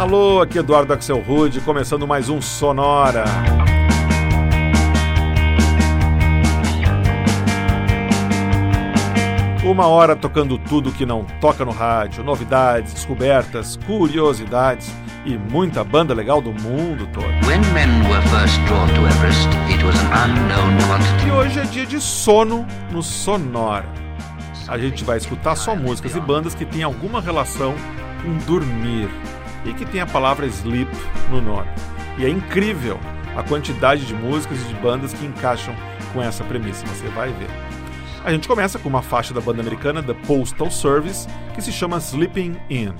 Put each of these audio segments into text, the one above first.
Alô, aqui Eduardo Axel Rude, começando mais um Sonora. Uma hora tocando tudo que não toca no rádio, novidades, descobertas, curiosidades e muita banda legal do mundo todo. Everest, e hoje é dia de sono no Sonora. A gente vai escutar só músicas e bandas que têm alguma relação com dormir e que tem a palavra sleep no nome. E é incrível a quantidade de músicas e de bandas que encaixam com essa premissa, você vai ver. A gente começa com uma faixa da banda americana The Postal Service que se chama Sleeping In.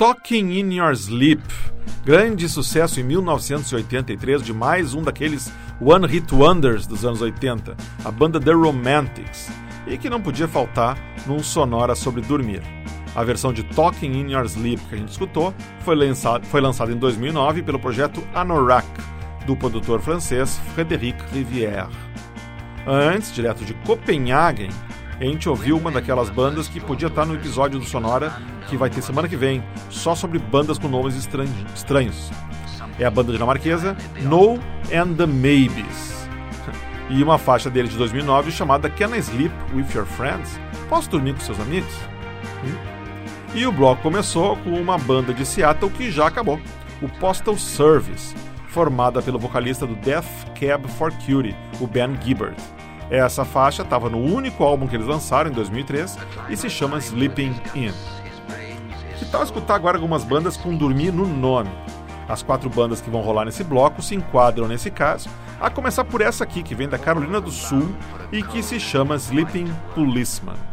Talking in Your Sleep. Grande sucesso em 1983 de mais um daqueles One Hit Wonders dos anos 80, a banda The Romantics, e que não podia faltar num sonora sobre dormir. A versão de Talking in Your Sleep que a gente escutou foi lançada, foi lançada em 2009 pelo projeto Anorak, do produtor francês Frédéric Rivière. Antes, direto de Copenhague, a gente ouviu uma daquelas bandas que podia estar tá no episódio do Sonora, que vai ter semana que vem, só sobre bandas com nomes estranhos. É a banda dinamarquesa No and the Maybes. E uma faixa dele de 2009 chamada Can I Sleep With Your Friends? Posso dormir com seus amigos? Hum? E o bloco começou com uma banda de Seattle que já acabou, o Postal Service, formada pelo vocalista do Death Cab for Cutie, o Ben Gibbard. Essa faixa estava no único álbum que eles lançaram em 2003 e se chama Sleeping In. Que tal escutar agora algumas bandas com dormir no nome? As quatro bandas que vão rolar nesse bloco se enquadram nesse caso, a começar por essa aqui que vem da Carolina do Sul e que se chama Sleeping Policeman.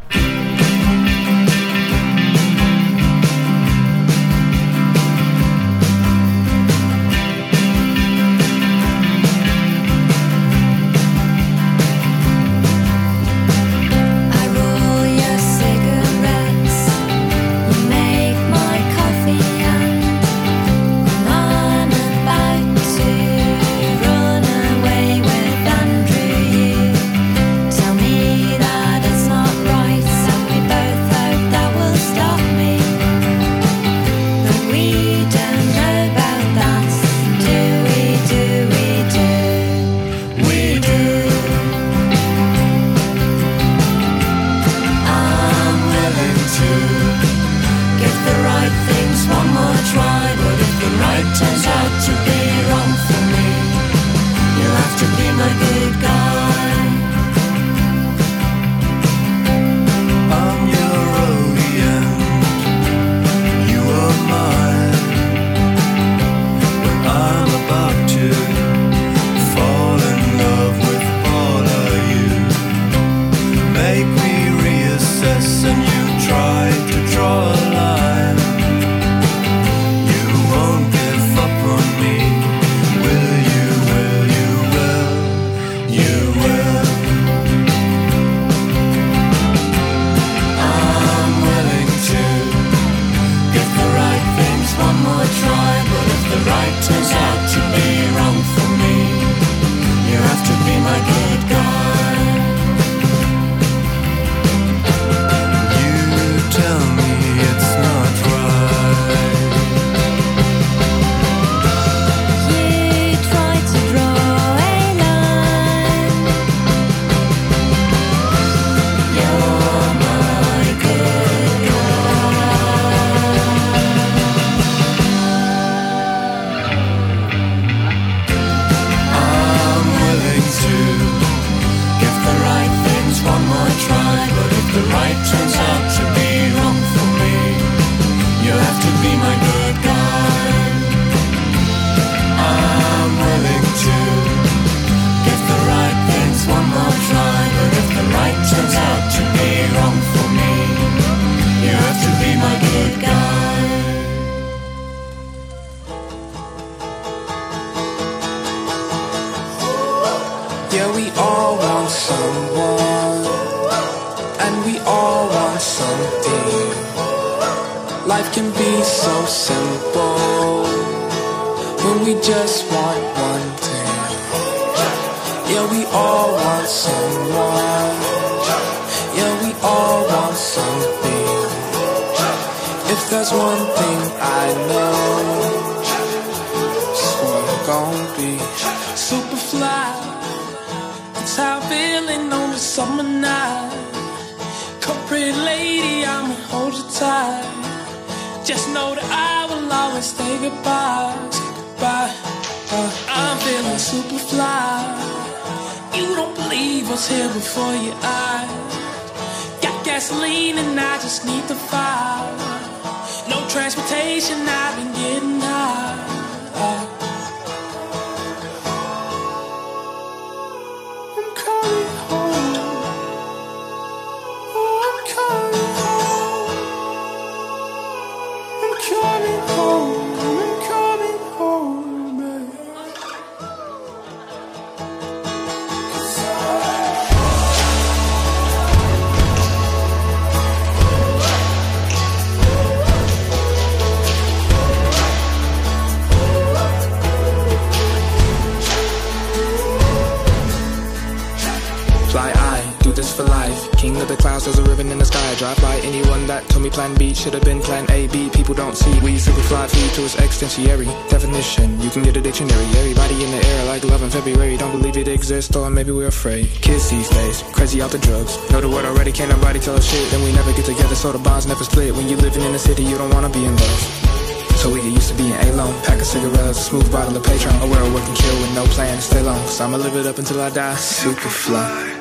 plan B should have been plan A, B. People don't see we super fly food to its extensiary definition. You can get a dictionary. Everybody in the air like love in February. Don't believe it exists, or maybe we're afraid. Kids these days, crazy out the drugs. Know the word already, can't nobody tell us shit. Then we never get together, so the bonds never split. When you're living in the city, you don't wanna be in love. So we get used to being alone. Pack of cigarettes, smooth bottle of Patron. Aware of what can kill with no plan, stay long. Cause I'ma live it up until I die. Super fly.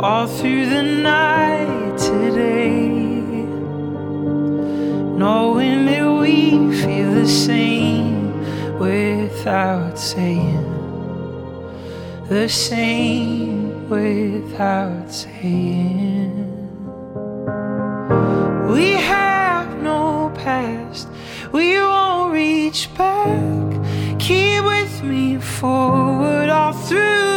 all through the night today, knowing that we feel the same without saying the same without saying. We have no past, we won't reach back. Keep with me forward all through.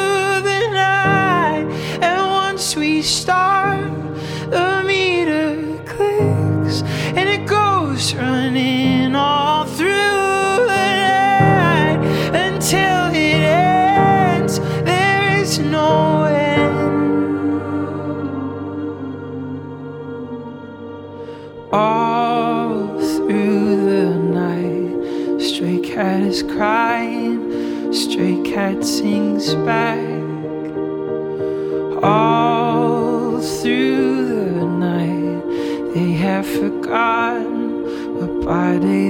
crying. Stray cat sings back all through the night. They have forgotten what body.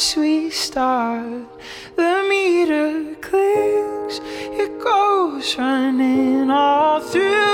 once we start, the meter clicks, it goes running all through.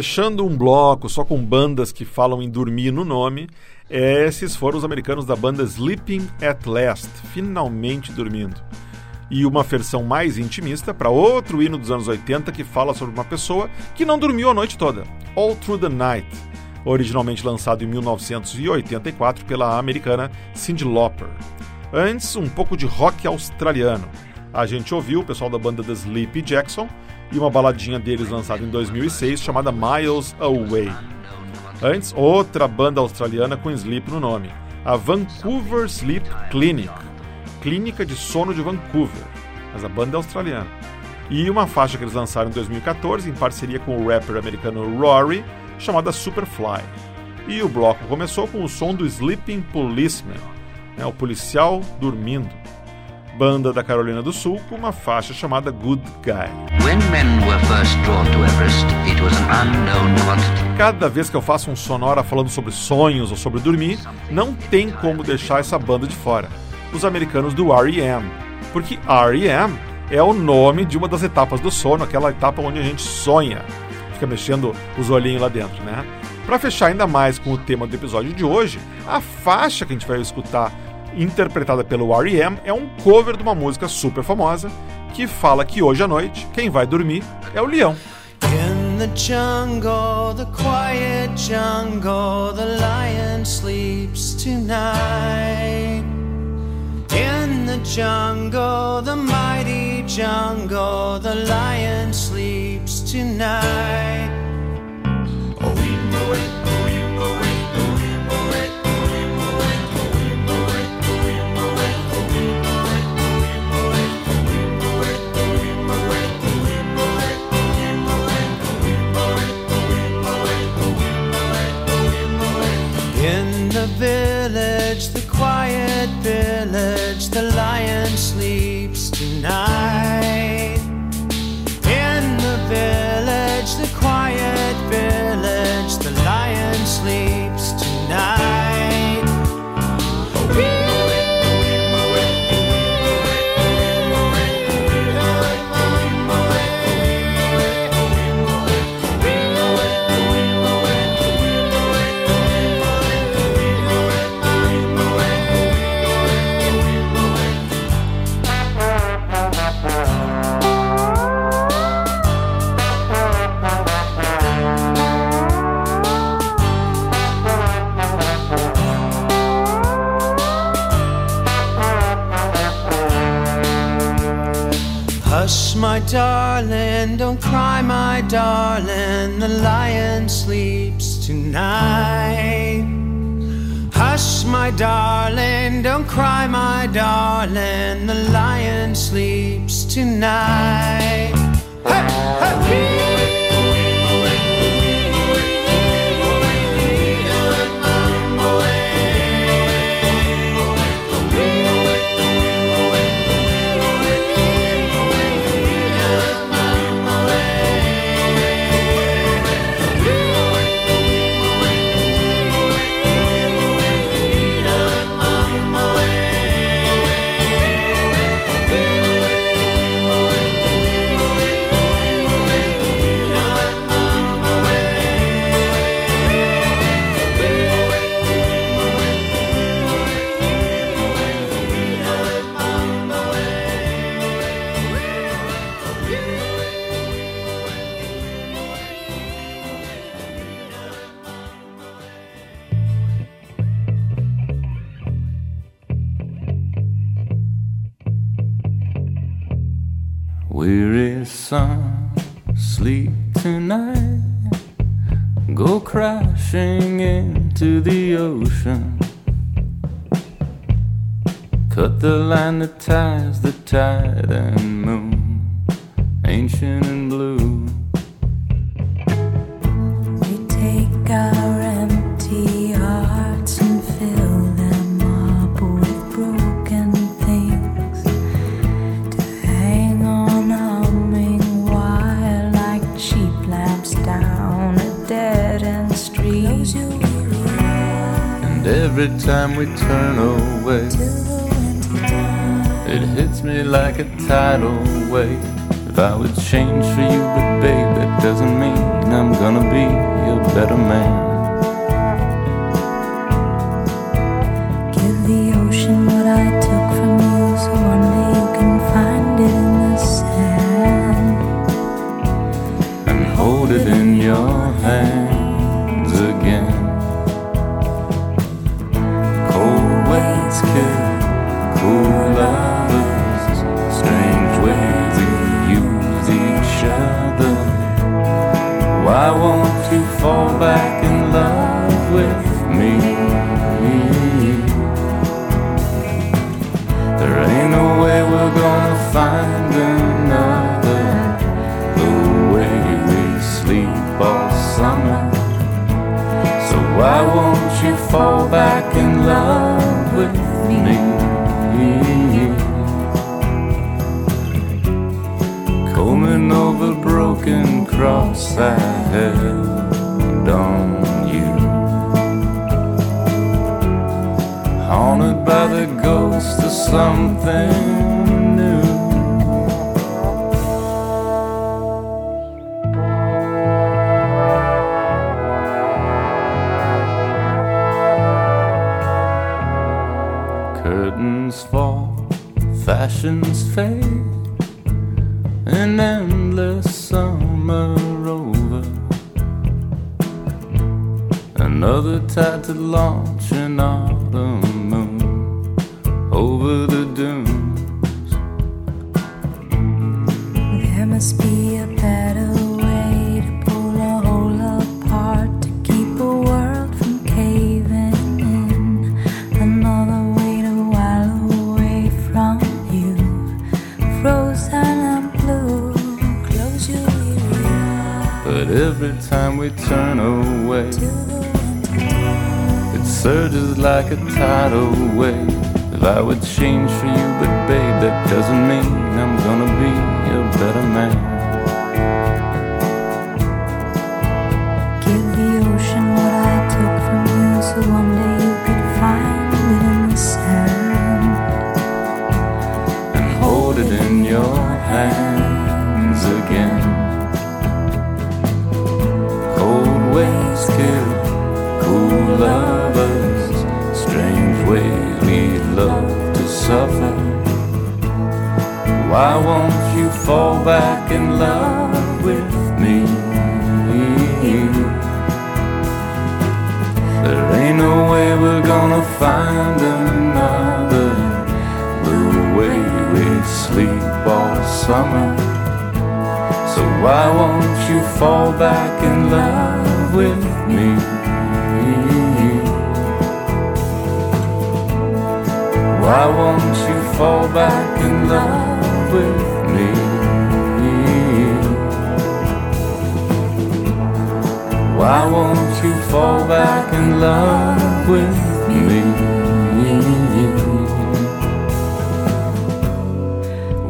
fechando um bloco só com bandas que falam em dormir no nome, é, esses foram os americanos da banda Sleeping at Last, finalmente dormindo. E uma versão mais intimista para outro hino dos anos 80 que fala sobre uma pessoa que não dormiu a noite toda, All Through the Night, originalmente lançado em 1984 pela americana Cyndi Lauper. Antes, um pouco de rock australiano. A gente ouviu o pessoal da banda The Sleepy Jackson e uma baladinha deles lançada em 2006 chamada Miles Away. Antes, outra banda australiana com sleep no nome, a Vancouver Sleep Clinic, clínica de sono de Vancouver, mas a banda é australiana. E uma faixa que eles lançaram em 2014 em parceria com o rapper americano Rory, chamada Superfly. E o bloco começou com o som do Sleeping Policeman, né, o policial dormindo banda da Carolina do Sul com uma faixa chamada Good Guy. Cada vez que eu faço um sonora falando sobre sonhos ou sobre dormir, não tem como deixar essa banda de fora. Os americanos do R.E.M. Porque R.E.M. é o nome de uma das etapas do sono, aquela etapa onde a gente sonha. Fica mexendo os olhinhos lá dentro, né? Para fechar ainda mais com o tema do episódio de hoje, a faixa que a gente vai escutar interpretada pelo R.E.M., é um cover de uma música super famosa que fala que hoje à noite quem vai dormir é o leão. In the jungle, the quiet jungle, the lion sleeps tonight. In the jungle, the mighty jungle, the lion sleeps tonight. lion sleeps tonight. Now. Weary sun, sleep tonight. Go crashing into the ocean. Cut the line that ties the tide and moon. Ancient time we turn away. It hits me like a tidal wave. If I would change for you, but babe, that doesn't mean I'm gonna be a better man. back in love with me. Combing over broken cross I held on you. Haunted by the ghost of something lovers, strange way we love to suffer. Why won't you fall back in love with me? There ain't no way we're gonna find another. we way we sleep all summer. So why won't you fall back in love with me? Why won't you fall back in love with me? Why won't you fall back in love with me?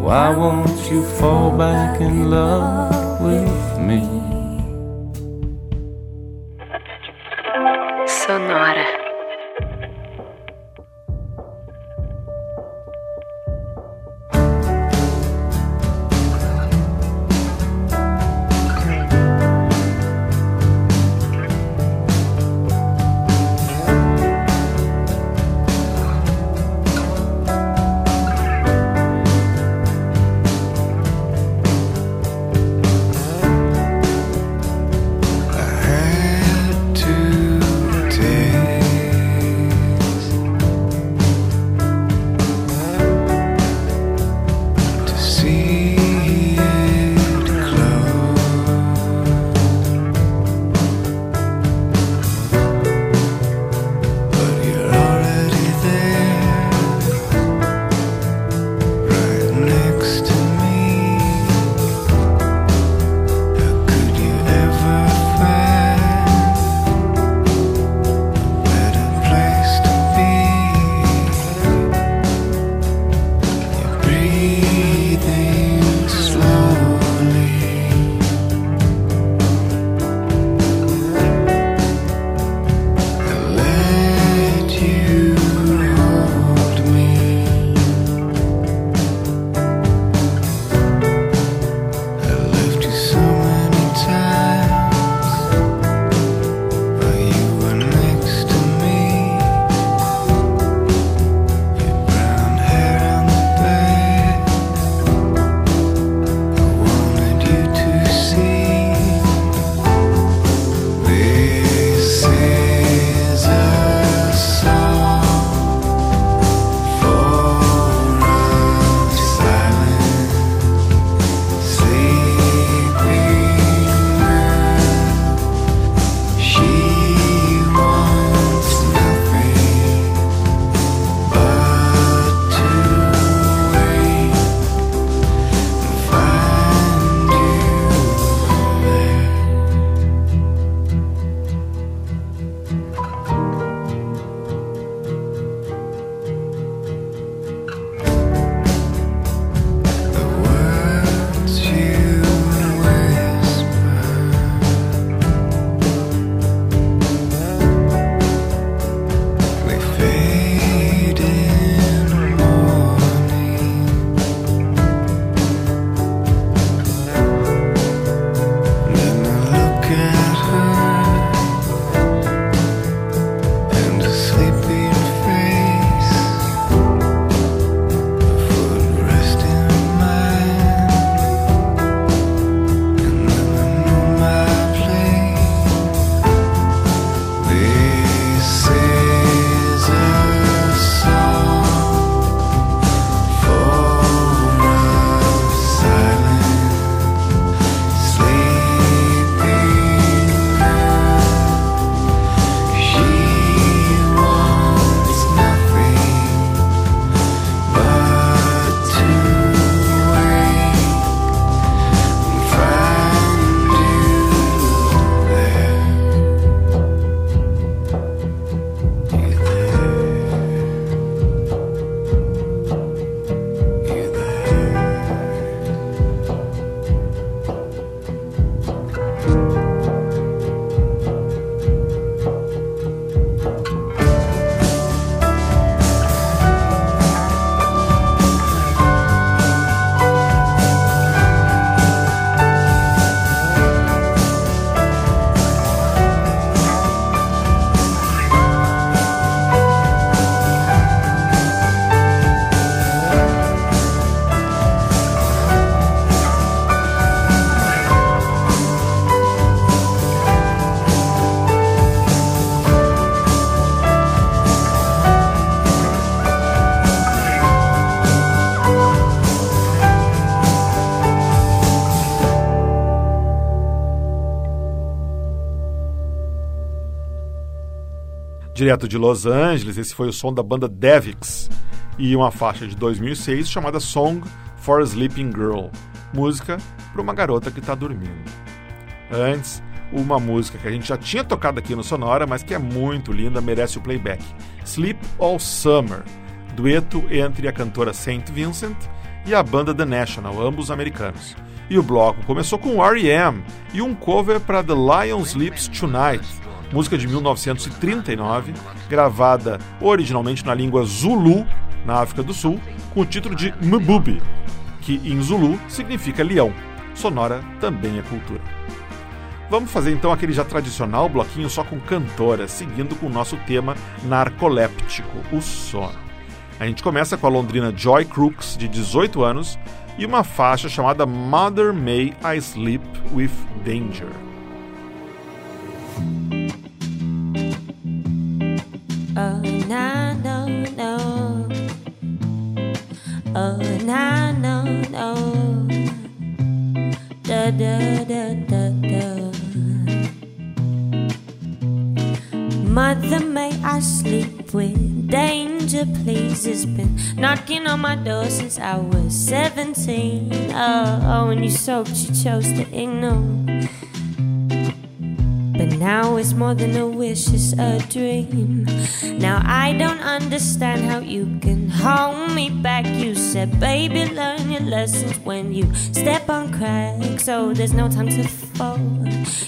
Why won't you fall back in love? Direto de Los Angeles, esse foi o som da banda Devix e uma faixa de 2006 chamada Song for a Sleeping Girl, música para uma garota que está dormindo. Antes, uma música que a gente já tinha tocado aqui no Sonora, mas que é muito linda, merece o playback. Sleep All Summer, dueto entre a cantora Saint Vincent e a banda The National, ambos americanos. E o bloco começou com R.E.M. e um cover para The Lion Sleeps Tonight, música de 1939, gravada originalmente na língua Zulu, na África do Sul, com o título de Mbubi, que em Zulu significa leão. Sonora também é cultura. Vamos fazer então aquele já tradicional bloquinho só com cantora, seguindo com o nosso tema narcoléptico, o sono. A gente começa com a londrina Joy Crooks, de 18 anos, e uma faixa chamada Mother May I Sleep with Danger. Oh, nah, no, no. Oh, nah, no, no. Da, da, da, da, da. Mother, may I sleep with danger, please? It's been knocking on my door since I was 17. Oh, oh and you soaked, you chose to ignore. Now it's more than a wish, it's a dream. Now I don't understand how you can hold me back. You said, baby, learn your lessons when you step on cracks. So there's no time to fall.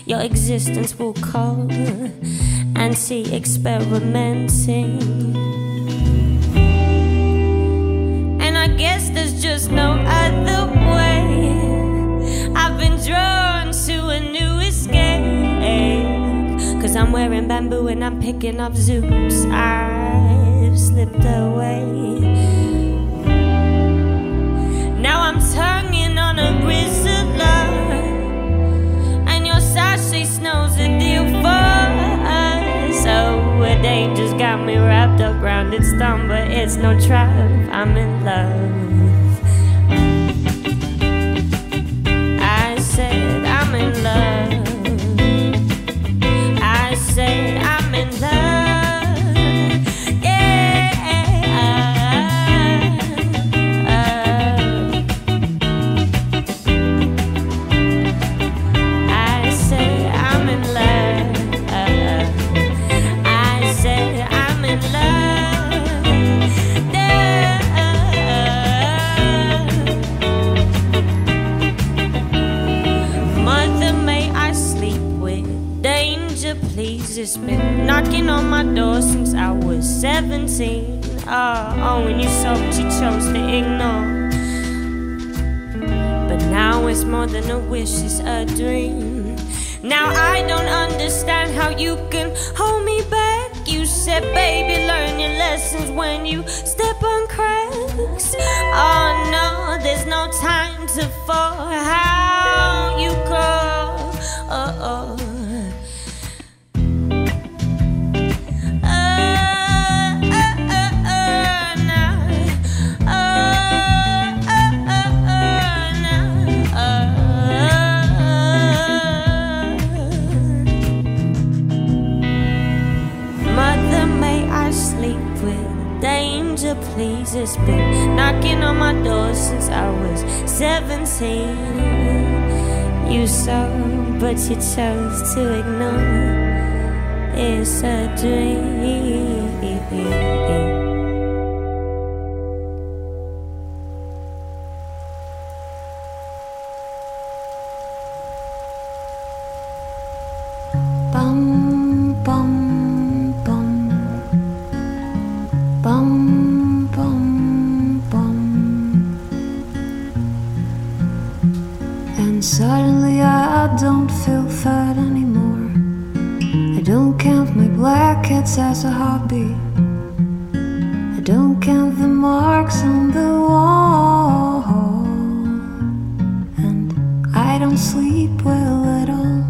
Your existence will call and see experimenting. And I guess there's just no other way. I've been drawn to another. Cause I'm wearing bamboo and I'm picking up zoops. I've slipped away. Now I'm tonguing on a grizzler. And your sashay snow's a deal for So a ain't just got me wrapped up round its thumb, but it's no trap. I'm in love. say please. It's been knocking on my door since I was 17. Uh, oh, oh, when you soaked, you chose to ignore. But now it's more than a wish, it's a dream. Now I don't understand how you can hold me back. You said, baby, learn your lessons when you step on cracks. Oh no, there's no time to fall. How you call? Oh, oh. has been knocking on my door since I was 17. You saw, but you chose to ignore. It's a dream. little.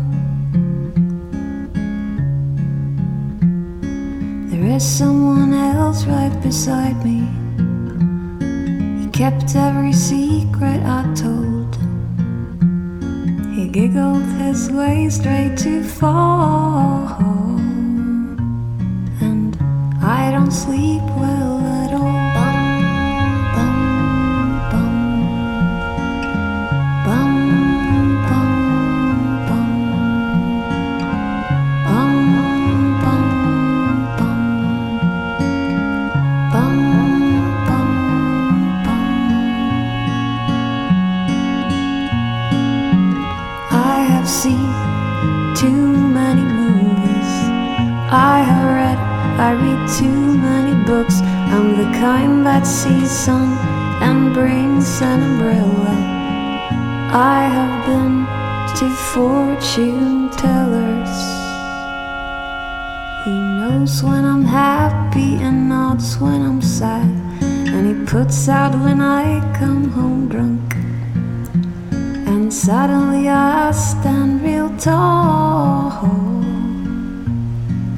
There is someone else right beside me. He kept every secret I told. He giggled his way straight to fall. And I don't sleep well. see sun and brings an umbrella. I have been to fortune tellers. He knows when I'm happy and nods when I'm sad, and he puts out when I come home drunk. And suddenly I stand real tall.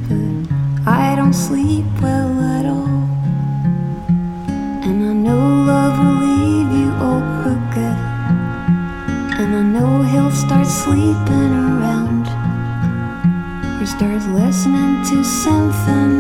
But I don't sleep well 三分。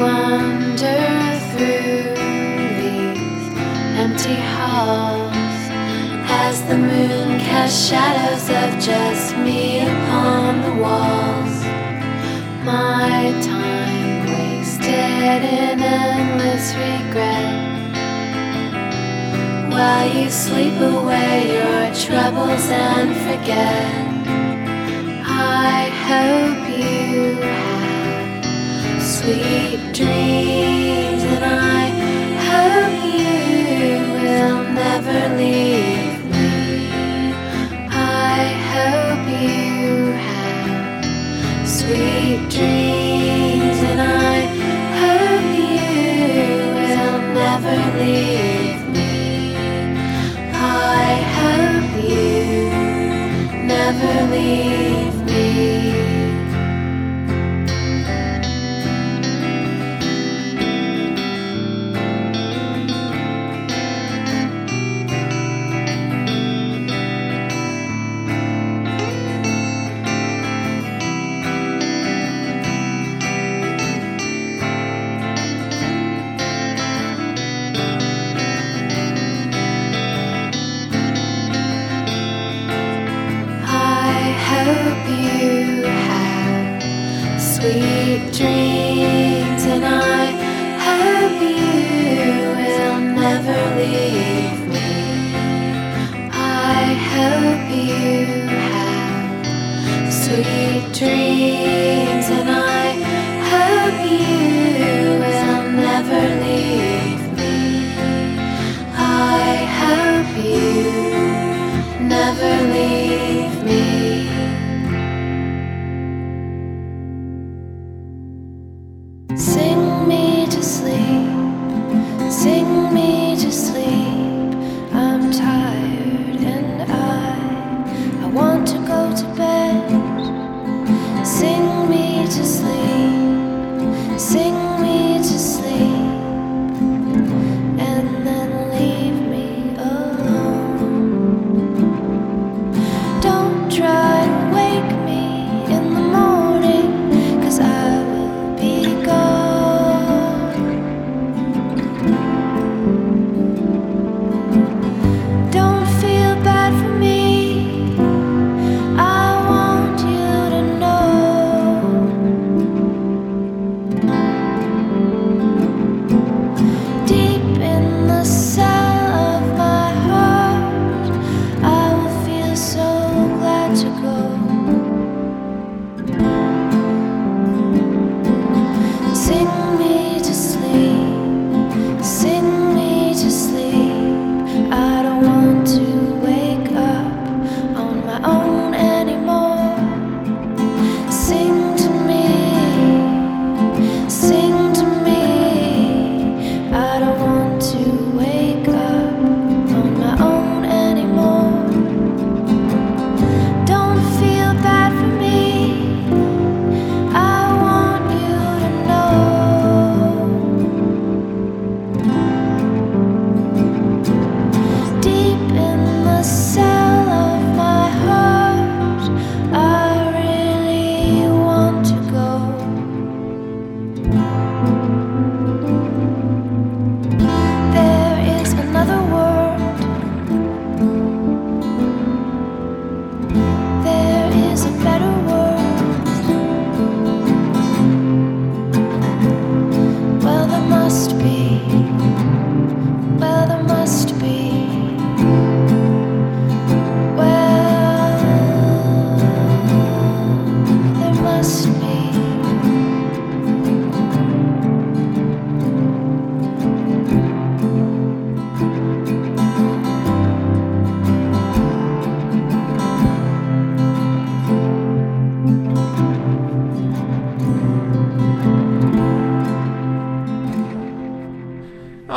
wander through these empty halls as the moon casts shadows of just me upon the walls. My time wasted in endless regret. While you sleep away your troubles and forget, I hope you sweet dreams, and I hope you will never leave me. I hope you have sweet dreams, and I hope you will never leave me. I hope you never leave me. hope you have sweet dreams, and I hope you will never leave me. I hope you never leave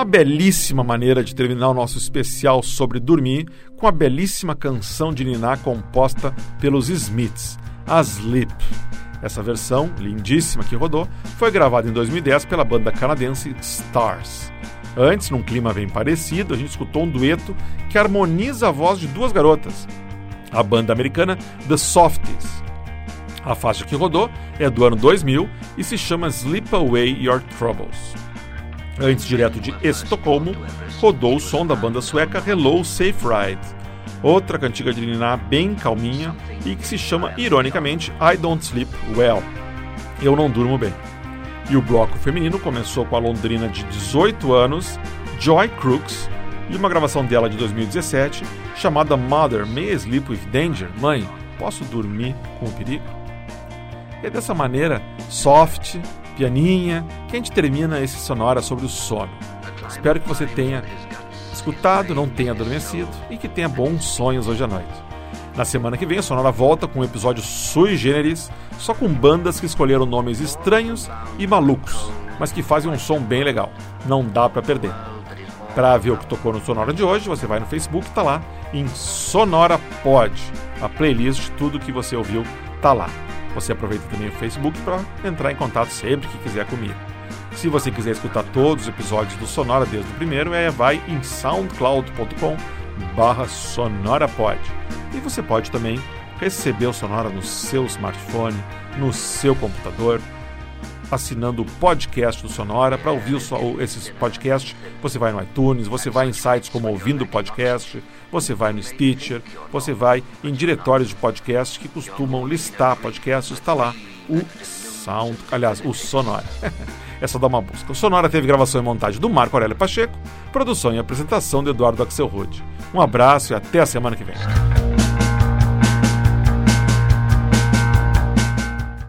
belíssima maneira de terminar o nosso especial sobre dormir com a belíssima canção de Niná composta pelos Smiths, "Asleep". Essa versão, lindíssima que rodou, foi gravada em 2010 pela banda canadense Stars. Antes, num clima bem parecido, a gente escutou um dueto que harmoniza a voz de duas garotas, a banda americana The Softies. A faixa que rodou é do ano 2000 e se chama Sleep Away Your Troubles. Antes, direto de Estocolmo, rodou o som da banda sueca Hello Safe Ride, outra cantiga de Niná bem calminha e que se chama, ironicamente, I Don't Sleep Well. Eu não durmo bem. E o bloco feminino começou com a londrina de 18 anos, Joy Crooks, e uma gravação dela de 2017 chamada Mother May I Sleep with Danger? Mãe, posso dormir com o perigo? E é dessa maneira, soft, pianinha, que a gente termina esse sonora sobre o sono. Espero que você tenha escutado, não tenha adormecido e que tenha bons sonhos hoje à noite. Na semana que vem, a Sonora volta com um episódio sui generis, só com bandas que escolheram nomes estranhos e malucos, mas que fazem um som bem legal. Não dá para perder. Para ver o que tocou no Sonora de hoje, você vai no Facebook, tá lá em Sonora Pod. A playlist, tudo que você ouviu, tá lá. Você aproveita também o Facebook para entrar em contato sempre que quiser comigo. Se você quiser escutar todos os episódios do Sonora desde o primeiro, é vai em soundcloud.com barra sonorapod. E você pode também receber o Sonora no seu smartphone, no seu computador, assinando o podcast do Sonora. Para ouvir esses podcasts, você vai no iTunes, você vai em sites como Ouvindo Podcast, você vai no Stitcher, você vai em diretórios de podcasts que costumam listar podcasts, está lá o Sound, aliás, o Sonora. é só dar uma busca. O Sonora teve gravação e montagem do Marco Aurélio Pacheco, produção e apresentação do Eduardo Axel Rude. Um abraço e até a semana que vem.